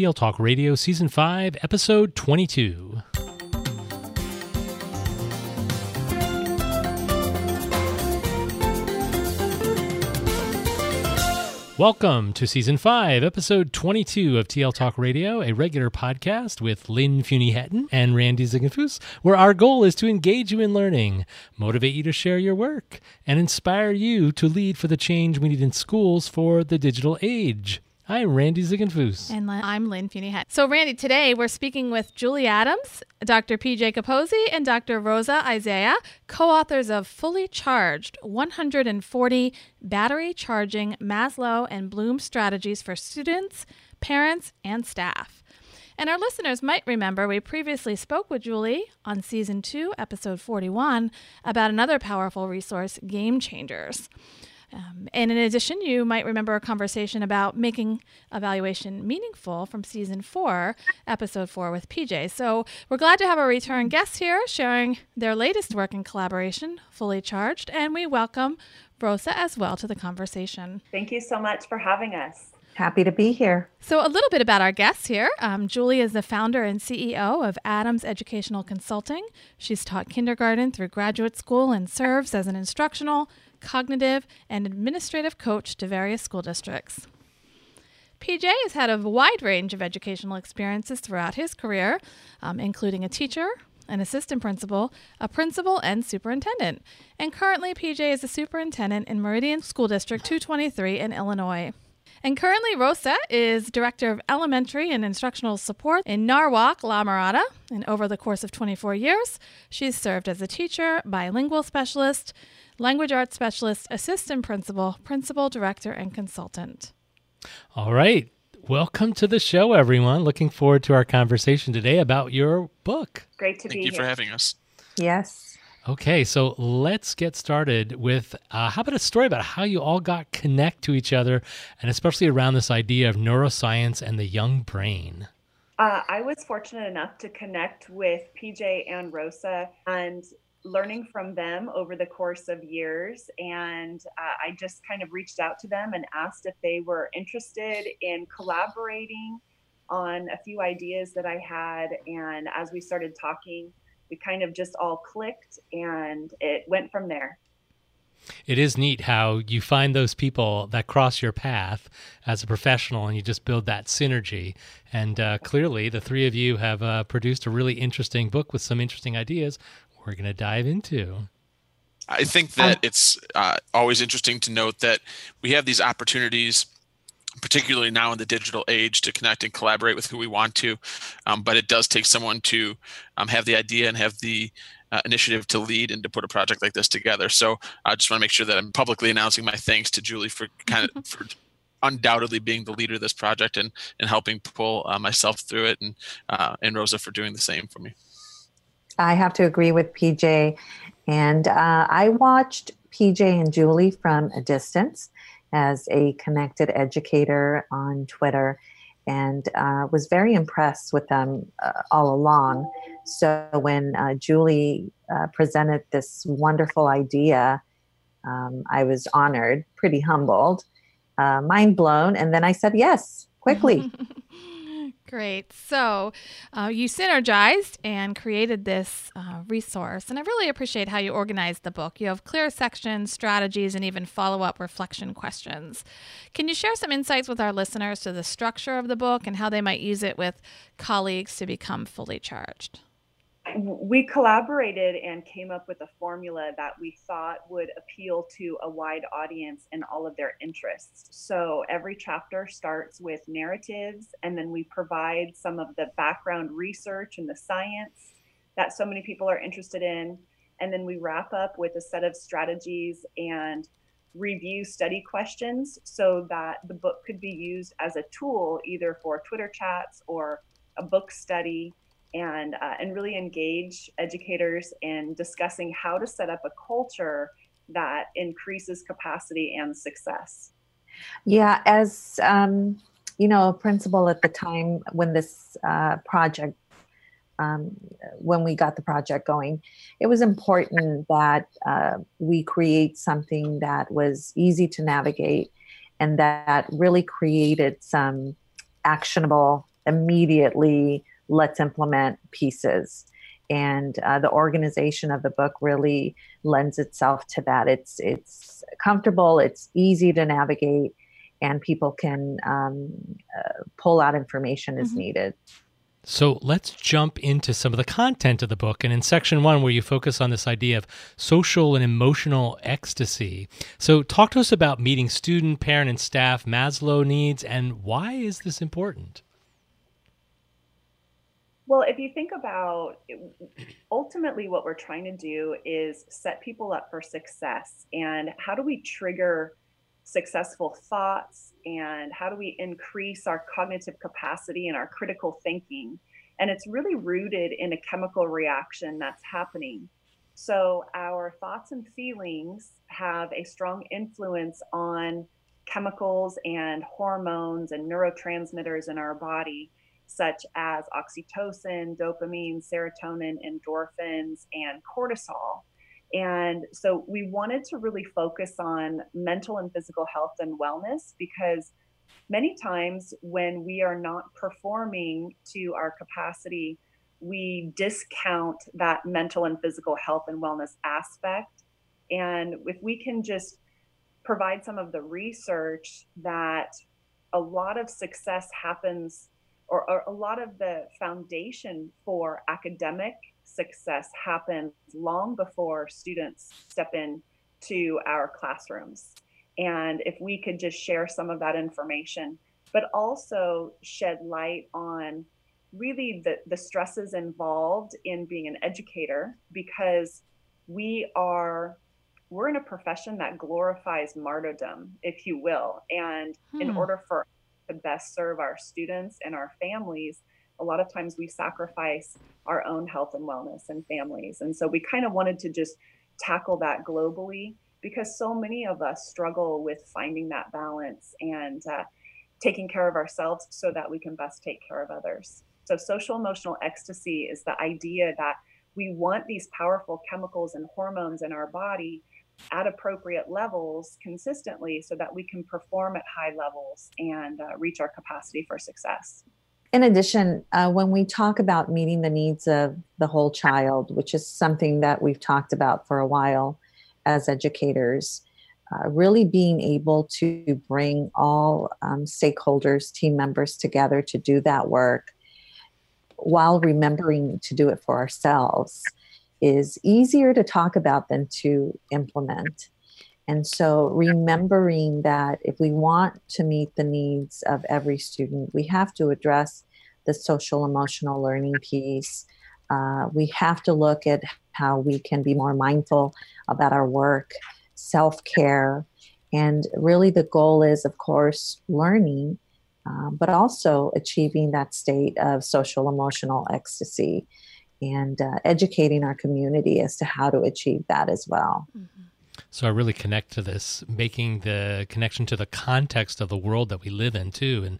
TL Talk Radio, Season 5, Episode 22. Welcome to Season 5, Episode 22 of TL Talk Radio, a regular podcast with Lynn Fuini-Hetten and Randy Ziegenfuss, where our goal is to engage you in learning, motivate you to share your work, and inspire you to lead for the change we need in schools for the digital age. I'm Randy Ziegenfuss. And I'm Lynn Fuini So, Randy, today we're speaking with Julie Adams, Dr. PJ Caposey, and Dr. Rosa Isiah, co authors of Fully Charged 140 Battery Charging Maslow and Bloom Strategies for Students, Parents, and Staff. And our listeners might remember we previously spoke with Julie on season two, episode 41, about another powerful resource, Game Changers. Um, and in addition, you might remember a conversation about making evaluation meaningful from season four, episode four with PJ. So we're glad to have a return guest here sharing their latest work in collaboration, Fully Charged, and we welcome Rosa as well to the conversation. Thank you so much for having us. Happy to be here. So, a little bit about our guests here. Um, Julie is the founder and CEO of Adams Educational Consulting. She's taught kindergarten through graduate school and serves as an instructional, cognitive, and administrative coach to various school districts. PJ has had a wide range of educational experiences throughout his career, um, including a teacher, an assistant principal, a principal, and superintendent. And currently, PJ is a superintendent in Meridian School District 223 in Illinois. And currently, Rosa is Director of Elementary and Instructional Support in Norwalk, La Mirada. And over the course of 24 years, she's served as a teacher, bilingual specialist, language arts specialist, assistant principal, principal director, and consultant. All right. Welcome to the show, everyone. Looking forward to our conversation today about your book. Great to Thank be here. Thank you here. for having us. Yes. Okay, so let's get started with uh, how about a story about how you all got connect to each other, and especially around this idea of neuroscience and the young brain. Uh, I was fortunate enough to connect with PJ and Rosa, and learning from them over the course of years. And uh, I just kind of reached out to them and asked if they were interested in collaborating on a few ideas that I had. And as we started talking, we kind of just all clicked and it went from there. It is neat how you find those people that cross your path as a professional and you just build that synergy. And uh, clearly, the three of you have uh, produced a really interesting book with some interesting ideas we're going to dive into. I think that it's uh, always interesting to note that we have these opportunities, particularly now in the digital age, to connect and collaborate with who we want to. Um, but it does take someone to um, have the idea and have the uh, initiative to lead and to put a project like this together. So I just want to make sure that I'm publicly announcing my thanks to Julie for kind of for undoubtedly being the leader of this project and and helping pull uh, myself through it, and uh, and Rosa for doing the same for me. I have to agree with PJ. And uh, I watched PJ and Julie from a distance as a connected educator on Twitter and uh, was very impressed with them uh, all along. So when uh, Julie uh, presented this wonderful idea, um, I was honored, pretty humbled, uh, mind blown. And then I said yes quickly. Great. So uh, you synergized and created this uh, resource. And I really appreciate how you organized the book. You have clear sections, strategies, and even follow up reflection questions. Can you share some insights with our listeners to the structure of the book and how they might use it with colleagues to become fully charged? We collaborated and came up with a formula that we thought would appeal to a wide audience and all of their interests. So every chapter starts with narratives, and then we provide some of the background research and the science that so many people are interested in. And then we wrap up with a set of strategies and review study questions so that the book could be used as a tool either for Twitter chats or a book study and uh, and really engage educators in discussing how to set up a culture that increases capacity and success. Yeah, as um, you know, a principal at the time when this uh, project, um, when we got the project going, it was important that uh, we create something that was easy to navigate and that really created some actionable immediately let's implement pieces and uh, the organization of the book really lends itself to that it's it's comfortable it's easy to navigate and people can um, uh, pull out information as mm-hmm. needed so let's jump into some of the content of the book. And in section one, where you focus on this idea of social and emotional ecstasy. So, talk to us about meeting student, parent, and staff Maslow needs and why is this important? Well, if you think about ultimately what we're trying to do is set people up for success. And how do we trigger successful thoughts? And how do we increase our cognitive capacity and our critical thinking? And it's really rooted in a chemical reaction that's happening. So, our thoughts and feelings have a strong influence on chemicals and hormones and neurotransmitters in our body such as oxytocin, dopamine, serotonin, endorphins, and cortisol. And so we wanted to really focus on mental and physical health and wellness because many times when we are not performing to our capacity, we discount that mental and physical health and wellness aspect. And if we can just provide some of the research that a lot of success happens or, or a lot of the foundation for academic success happens long before students step in to our classrooms. And if we could just share some of that information, but also shed light on really the, the stresses involved in being an educator, because we are we're in a profession that glorifies martyrdom, if you will. And hmm. in order for to best serve our students and our families, a lot of times we sacrifice our own health and wellness and families. And so we kind of wanted to just tackle that globally because so many of us struggle with finding that balance and uh, taking care of ourselves so that we can best take care of others. So, social emotional ecstasy is the idea that we want these powerful chemicals and hormones in our body at appropriate levels consistently so that we can perform at high levels and uh, reach our capacity for success. In addition, uh, when we talk about meeting the needs of the whole child, which is something that we've talked about for a while as educators, uh, really being able to bring all um, stakeholders, team members together to do that work while remembering to do it for ourselves is easier to talk about than to implement. And so, remembering that if we want to meet the needs of every student, we have to address the social emotional learning piece. Uh, we have to look at how we can be more mindful about our work, self care. And really, the goal is, of course, learning, uh, but also achieving that state of social emotional ecstasy and uh, educating our community as to how to achieve that as well. Mm-hmm. So I really connect to this, making the connection to the context of the world that we live in too. And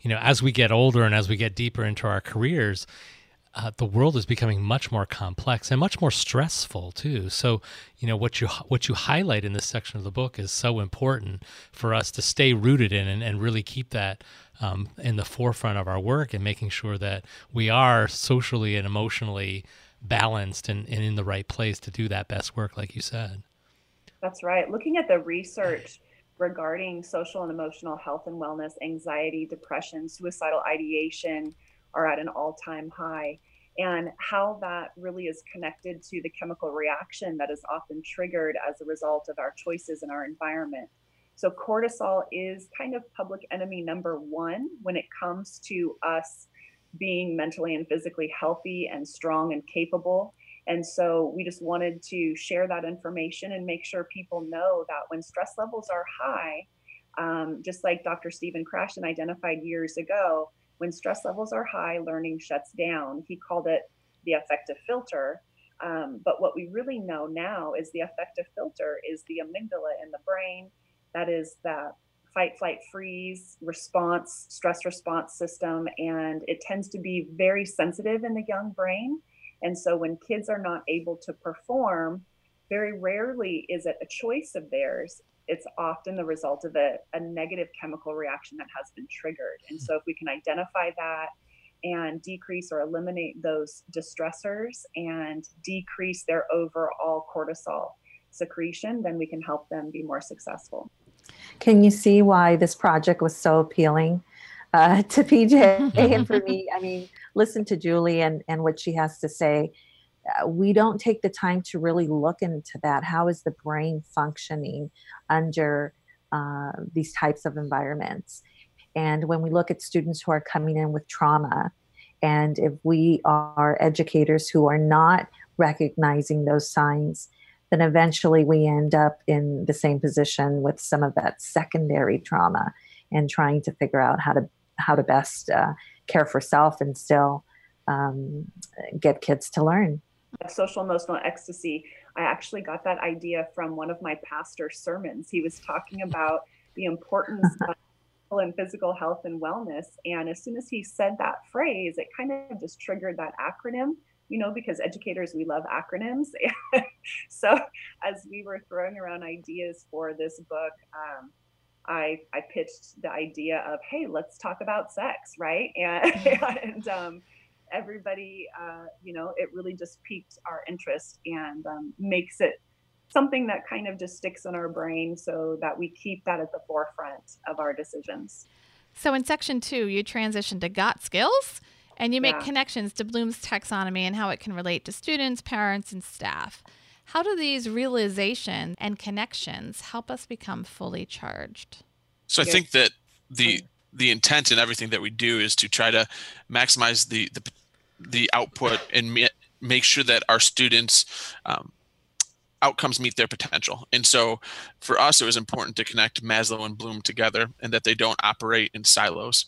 you know, as we get older and as we get deeper into our careers, uh, the world is becoming much more complex and much more stressful too. So, you know what you what you highlight in this section of the book is so important for us to stay rooted in and, and really keep that um, in the forefront of our work and making sure that we are socially and emotionally balanced and, and in the right place to do that best work, like you said. That's right. Looking at the research regarding social and emotional health and wellness, anxiety, depression, suicidal ideation are at an all time high. And how that really is connected to the chemical reaction that is often triggered as a result of our choices in our environment. So, cortisol is kind of public enemy number one when it comes to us being mentally and physically healthy and strong and capable. And so we just wanted to share that information and make sure people know that when stress levels are high, um, just like Dr. Stephen Krashen identified years ago, when stress levels are high, learning shuts down. He called it the affective filter. Um, but what we really know now is the affective filter is the amygdala in the brain. That is the fight, flight, freeze response, stress response system. And it tends to be very sensitive in the young brain. And so when kids are not able to perform, very rarely is it a choice of theirs. It's often the result of a, a negative chemical reaction that has been triggered. And so if we can identify that and decrease or eliminate those distressors and decrease their overall cortisol secretion, then we can help them be more successful. Can you see why this project was so appealing uh, to PJ and for me? I mean, listen to Julie and, and what she has to say. Uh, we don't take the time to really look into that. How is the brain functioning under uh, these types of environments? And when we look at students who are coming in with trauma, and if we are educators who are not recognizing those signs, then eventually we end up in the same position with some of that secondary trauma and trying to figure out how to how to best uh, care for self and still um, get kids to learn. Social emotional ecstasy. I actually got that idea from one of my pastor's sermons. He was talking about the importance of and physical health and wellness. And as soon as he said that phrase, it kind of just triggered that acronym, you know, because educators, we love acronyms. so as we were throwing around ideas for this book, um, I, I pitched the idea of, hey, let's talk about sex, right? And, and um, everybody, uh, you know, it really just piqued our interest and um, makes it something that kind of just sticks in our brain so that we keep that at the forefront of our decisions. So in section two, you transition to got skills and you make yeah. connections to Bloom's taxonomy and how it can relate to students, parents, and staff. How do these realizations and connections help us become fully charged? So I think that the the intent in everything that we do is to try to maximize the the, the output and make sure that our students um, outcomes meet their potential. And so for us, it was important to connect Maslow and Bloom together and that they don't operate in silos.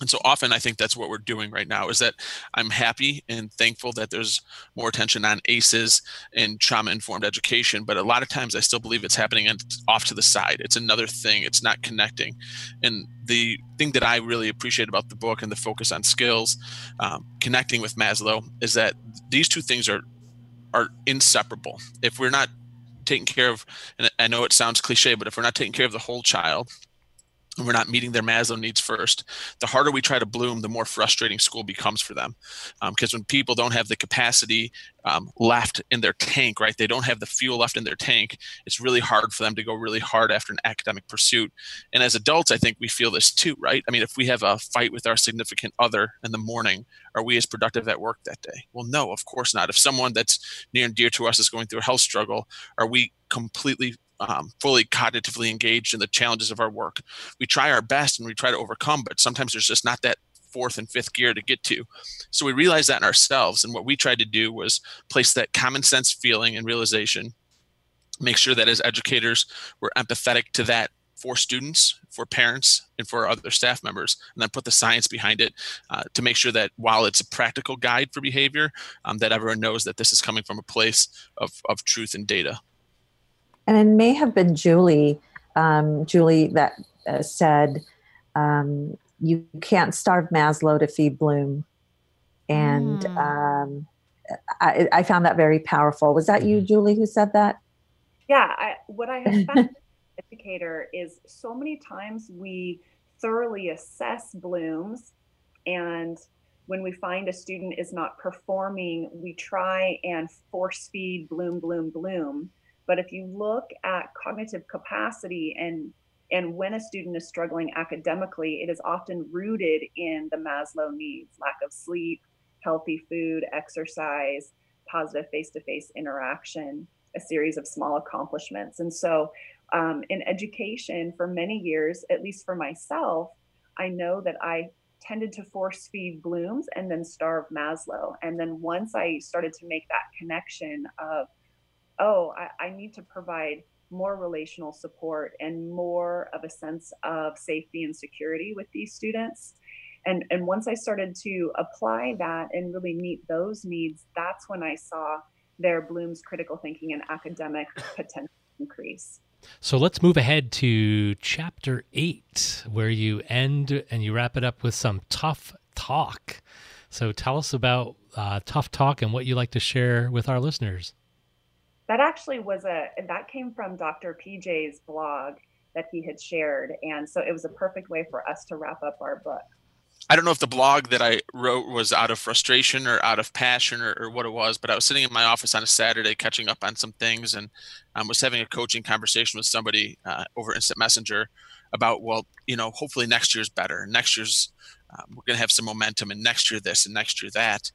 And so often I think that's what we're doing right now is that I'm happy and thankful that there's more attention on ACEs and trauma informed education. But a lot of times I still believe it's happening and off to the side. It's another thing, it's not connecting. And the thing that I really appreciate about the book and the focus on skills, um, connecting with Maslow, is that these two things are are inseparable. If we're not taking care of, and I know it sounds cliche, but if we're not taking care of the whole child, and we're not meeting their Maslow needs first, the harder we try to bloom, the more frustrating school becomes for them. Because um, when people don't have the capacity um, left in their tank, right, they don't have the fuel left in their tank, it's really hard for them to go really hard after an academic pursuit. And as adults, I think we feel this too, right? I mean, if we have a fight with our significant other in the morning, are we as productive at work that day? Well, no, of course not. If someone that's near and dear to us is going through a health struggle, are we completely um, fully cognitively engaged in the challenges of our work. We try our best and we try to overcome, but sometimes there's just not that fourth and fifth gear to get to. So we realized that in ourselves. And what we tried to do was place that common sense feeling and realization, make sure that as educators, we're empathetic to that for students, for parents, and for other staff members, and then put the science behind it uh, to make sure that while it's a practical guide for behavior, um, that everyone knows that this is coming from a place of, of truth and data and it may have been Julie, um, Julie that uh, said, um, "You can't starve Maslow to feed Bloom," and mm. um, I, I, found that very powerful. Was that you, mm-hmm. Julie, who said that? Yeah, I, what I have found educator is so many times we thoroughly assess Bloom's and when we find a student is not performing, we try and force feed bloom, bloom, bloom. But if you look at cognitive capacity and and when a student is struggling academically, it is often rooted in the Maslow needs lack of sleep, healthy food, exercise, positive face to face interaction, a series of small accomplishments. And so, um, in education, for many years, at least for myself, I know that I tended to force feed Bloom's and then starve Maslow. And then once I started to make that connection of oh, I, I need to provide more relational support and more of a sense of safety and security with these students. And, and once I started to apply that and really meet those needs, that's when I saw their Bloom's critical thinking and academic potential increase. So let's move ahead to chapter eight, where you end and you wrap it up with some tough talk. So tell us about uh, tough talk and what you like to share with our listeners that actually was a that came from Dr. PJ's blog that he had shared, and so it was a perfect way for us to wrap up our book. I don't know if the blog that I wrote was out of frustration or out of passion or, or, what it was, but I was sitting in my office on a Saturday catching up on some things and um, was having a coaching conversation with somebody uh, over Instant Messenger about, well, you know, hopefully next year's better. Next year's, um, we're going to have some momentum and next year this and next year that.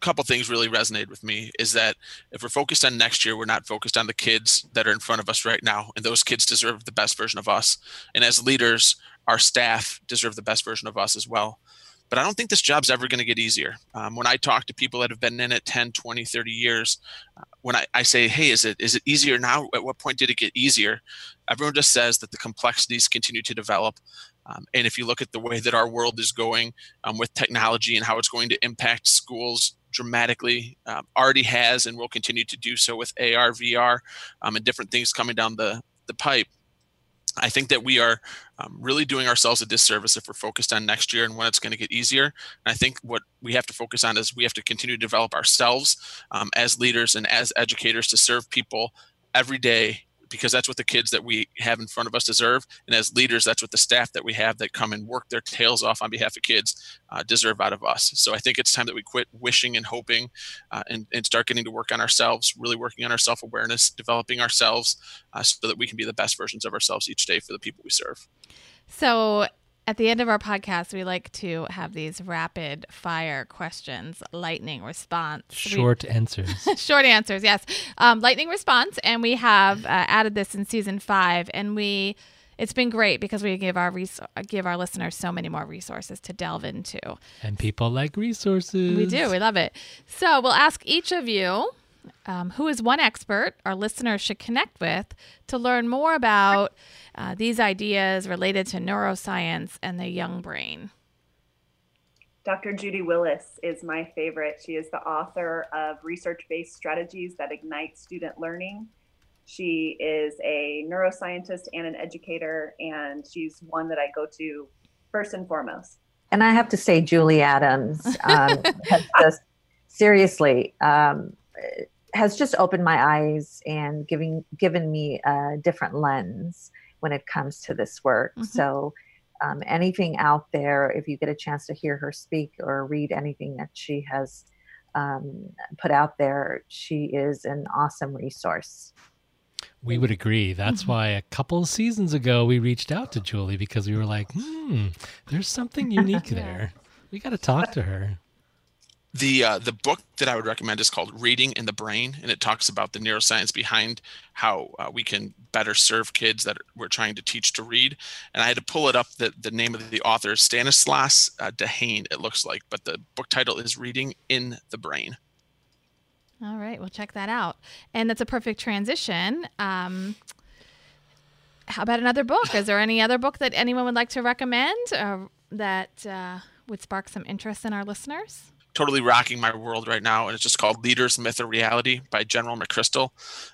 Couple things really resonated with me is that if we're focused on next year, we're not focused on the kids that are in front of us right now. And those kids deserve the best version of us. And as leaders, our staff deserve the best version of us as well. But I don't think this job's ever going to get easier. Um, when I talk to people that have been in it 10, 20, 30 years, uh, when I, I say, hey, is it is it easier now? At what point did it get easier? Everyone just says that the complexities continue to develop. Um, and if you look at the way that our world is going um, with technology and how it's going to impact schools dramatically, um, already has and will continue to do so with AR, VR, um, and different things coming down the, the pipe, I think that we are um, really doing ourselves a disservice if we're focused on next year and when it's going to get easier. And I think what we have to focus on is we have to continue to develop ourselves um, as leaders and as educators to serve people every day because that's what the kids that we have in front of us deserve. And as leaders, that's what the staff that we have that come and work their tails off on behalf of kids uh, deserve out of us. So I think it's time that we quit wishing and hoping uh, and, and start getting to work on ourselves, really working on our self awareness, developing ourselves uh, so that we can be the best versions of ourselves each day for the people we serve. So at the end of our podcast, we like to have these rapid fire questions, lightning response. Short we, answers. short answers, yes. Um, lightning response. And we have uh, added this in season five. And we, it's been great because we give our res- give our listeners so many more resources to delve into. And people like resources. We do. We love it. So we'll ask each of you um, who is one expert our listeners should connect with to learn more about uh, these ideas related to neuroscience and the young brain? Dr. Judy Willis is my favorite. She is the author of Research Based Strategies That Ignite Student Learning. She is a neuroscientist and an educator, and she's one that I go to first and foremost. And I have to say, Julie Adams um, has just seriously um, has just opened my eyes and giving given me a different lens when it comes to this work. Mm-hmm. So, um, anything out there, if you get a chance to hear her speak or read anything that she has um, put out there, she is an awesome resource. We would agree. That's mm-hmm. why a couple of seasons ago we reached out to Julie because we were like, hmm, there's something unique there. We got to talk to her the uh, the book that I would recommend is called Reading in the Brain, and it talks about the neuroscience behind how uh, we can better serve kids that we're trying to teach to read. And I had to pull it up. The the name of the author is Stanislas uh, Dehaene. It looks like, but the book title is Reading in the Brain. All right, we'll check that out. And that's a perfect transition. Um, how about another book? Is there any other book that anyone would like to recommend uh, that uh, would spark some interest in our listeners? Totally rocking my world right now, and it's just called Leaders, Myth, or Reality by General McChrystal,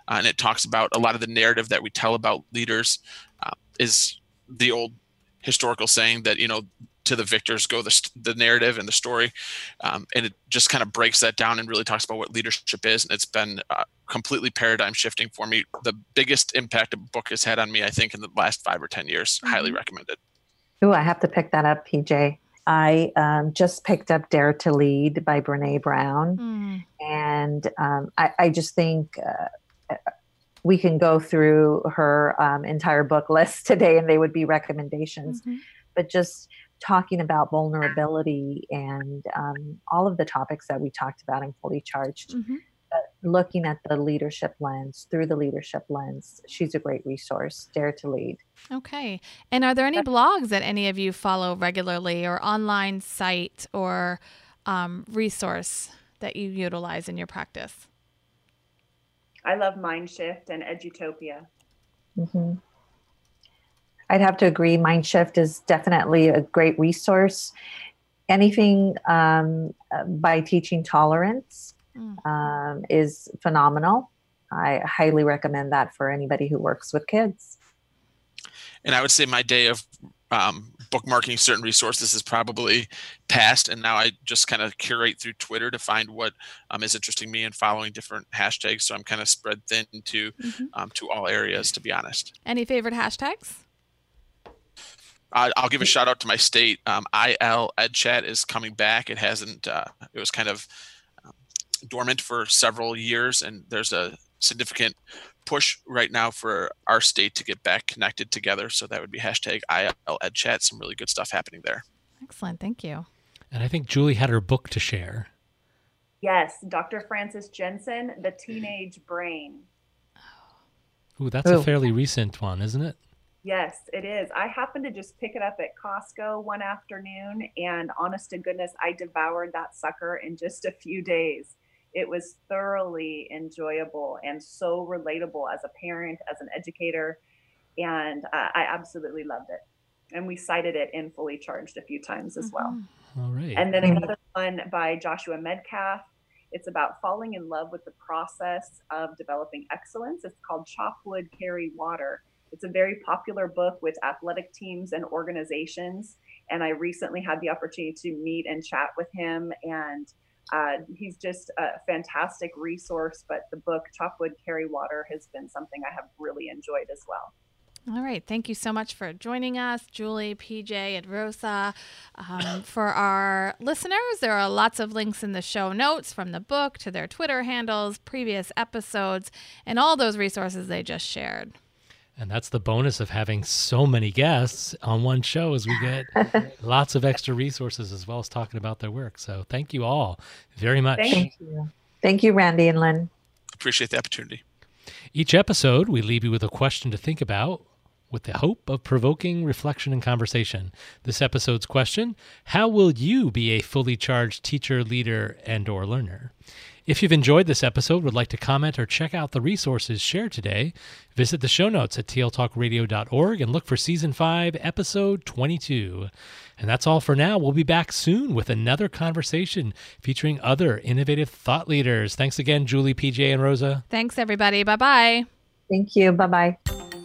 uh, and it talks about a lot of the narrative that we tell about leaders uh, is the old historical saying that you know to the victors go the, the narrative and the story. Um, and it just kind of breaks that down and really talks about what leadership is and it's been uh, completely paradigm shifting for me. The biggest impact a book has had on me i think in the last five or ten years. Mm-hmm. highly recommended. Ooh, i have to pick that up pj I um, just picked up Dare to Lead by Brene Brown. Mm. And um, I, I, just think uh, we can go through her um, entire book list today and they would be recommendations. Mm-hmm. But just talking about vulnerability and um, all of the topics that we talked about in Fully Charged. Mm-hmm looking at the leadership lens through the leadership lens she's a great resource dare to lead. Okay. And are there any blogs that any of you follow regularly or online site or um, resource that you utilize in your practice? I love mindshift and edutopia. Mm-hmm. i'd have to agree mindshift is definitely a great resource. Anything um, by teaching tolerance mm. um, is phenomenal. I highly recommend that for anybody who works with kids. And I would say my day of um, bookmarking certain resources is probably past, and now I just kind of curate through Twitter to find what um, is interesting me and following different hashtags. So I'm kind of spread thin to mm-hmm. um, to all areas, to be honest. Any favorite hashtags? I'll give a shout out to my state. Um, IL EdChat is coming back. It hasn't. Uh, it was kind of dormant for several years, and there's a significant push right now for our state to get back connected together. So that would be hashtag IL EdChat. Some really good stuff happening there. Excellent. Thank you. And I think Julie had her book to share. Yes, Dr. Frances Jensen, The Teenage Brain. Ooh, that's Ooh. a oh. fairly recent one, isn't it? Yes, it is. I happened to just pick it up at Costco one afternoon, and honest to goodness, I devoured that sucker in just a few days. It was thoroughly enjoyable and so relatable as a parent, as an educator, and uh, I absolutely loved it. And we cited it in Fully Charged a few times as well. Mm-hmm. All right. And then another one by Joshua Medcalf. It's about falling in love with the process of developing excellence. It's called Chop Wood, Carry Water it's a very popular book with athletic teams and organizations. And I recently had the opportunity to meet and chat with him. And uh, he's just a fantastic resource. But the book, Chop Wood Carry Water, has been something I have really enjoyed as well. All right. Thank you so much for joining us, Julie, PJ, and Rosa. Um, for our listeners, there are lots of links in the show notes from the book to their Twitter handles, previous episodes, and all those resources they just shared. And that's the bonus of having so many guests on one show is we get lots of extra resources as well as talking about their work. So thank you all very much. Thank you. Thank you, Randy and Lynn. Appreciate the opportunity. Each episode, we leave you with a question to think about with the hope of provoking reflection and conversation. This episode's question, how will you be a fully charged teacher, leader, and or learner? If you've enjoyed this episode, would like to comment or check out the resources shared today, visit the show notes at tltalkradio.org and look for season 5, episode 22. And that's all for now. We'll be back soon with another conversation featuring other innovative thought leaders. Thanks again, Julie, PJ, and Rosa. Thanks, everybody. Bye bye. Thank you. Bye bye.